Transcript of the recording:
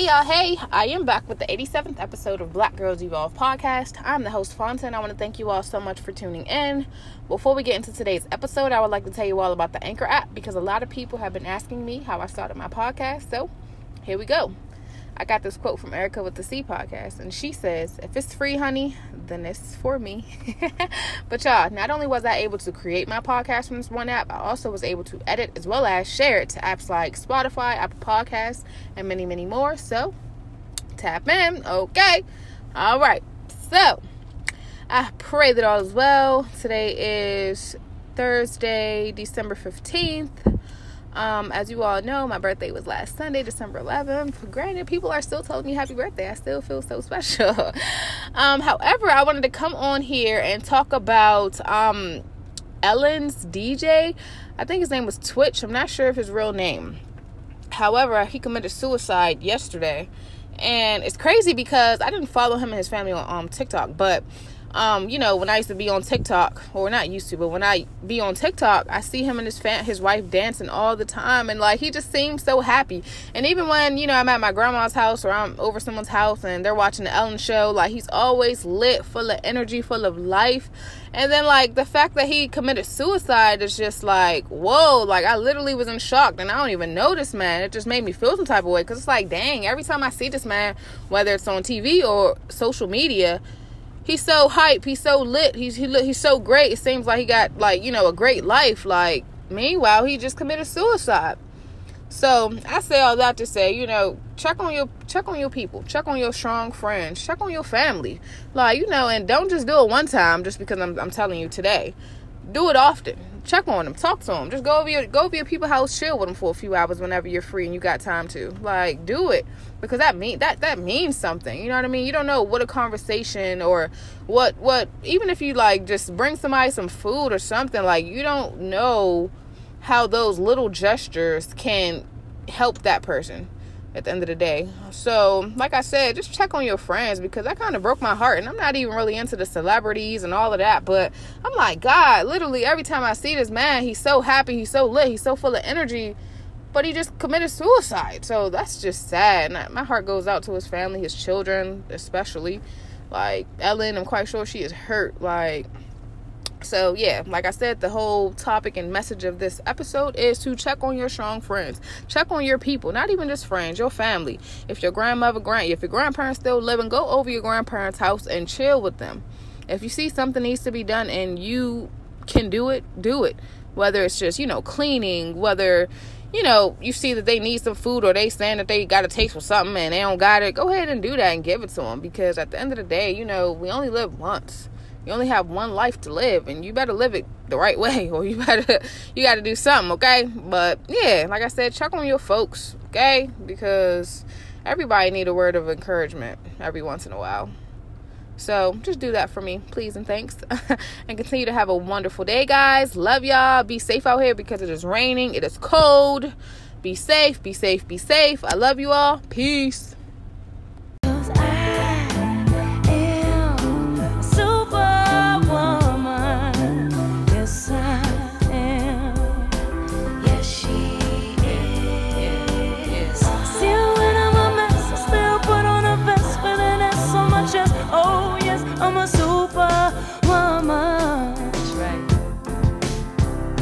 Hey y'all, hey, I am back with the 87th episode of Black Girls Evolve podcast. I'm the host, Fonta, and I want to thank you all so much for tuning in. Before we get into today's episode, I would like to tell you all about the Anchor app because a lot of people have been asking me how I started my podcast. So here we go. I got this quote from Erica with the C podcast, and she says, If it's free, honey, then it's for me. but y'all, not only was I able to create my podcast from this one app, I also was able to edit as well as share it to apps like Spotify, Apple Podcasts, and many, many more. So tap in. Okay. All right. So I pray that all is well. Today is Thursday, December 15th. Um, as you all know, my birthday was last Sunday, December 11th. Granted, people are still telling me happy birthday. I still feel so special. um, however, I wanted to come on here and talk about um, Ellen's DJ. I think his name was Twitch. I'm not sure if his real name. However, he committed suicide yesterday. And it's crazy because I didn't follow him and his family on um, TikTok, but um, you know, when I used to be on TikTok, or not used to, but when I be on TikTok, I see him and his fan, his wife dancing all the time, and like he just seems so happy. And even when you know I'm at my grandma's house or I'm over someone's house and they're watching the Ellen show, like he's always lit, full of energy, full of life. And then like the fact that he committed suicide is just like whoa, like I literally was in shock, and I don't even know this man. It just made me feel some type of way because it's like dang, every time I see this man, whether it's on TV or social media he's so hype. He's so lit. He's he, he's so great. It seems like he got like you know a great life. Like meanwhile, he just committed suicide. So I say all that to say, you know, check on your check on your people, check on your strong friends, check on your family, like you know, and don't just do it one time just because I'm I'm telling you today. Do it often check on them, talk to them. Just go over your go over your people house, chill with them for a few hours whenever you're free and you got time to. Like, do it because that mean that that means something. You know what I mean? You don't know what a conversation or what what even if you like just bring somebody some food or something. Like, you don't know how those little gestures can help that person at the end of the day. So, like I said, just check on your friends because that kind of broke my heart. And I'm not even really into the celebrities and all of that, but I'm like, God, literally every time I see this man, he's so happy, he's so lit, he's so full of energy, but he just committed suicide. So that's just sad. And my heart goes out to his family, his children, especially. Like Ellen, I'm quite sure she is hurt. Like, so, yeah, like I said, the whole topic and message of this episode is to check on your strong friends. Check on your people, not even just friends, your family. If your grandmother, grand, if your grandparents still living, go over your grandparents' house and chill with them. If you see something needs to be done and you can do it, do it. Whether it's just, you know, cleaning, whether you know, you see that they need some food or they saying that they got a taste for something and they don't got it, go ahead and do that and give it to them because at the end of the day, you know, we only live once you only have one life to live and you better live it the right way or you better you got to do something okay? But yeah like i said check on your folks okay? Because everybody need a word of encouragement every once in a while. So just do that for me please and thanks. And continue to have a wonderful day guys. Love y'all. Be safe out here because it is raining it is cold. Be safe be safe be safe. I love you all. Peace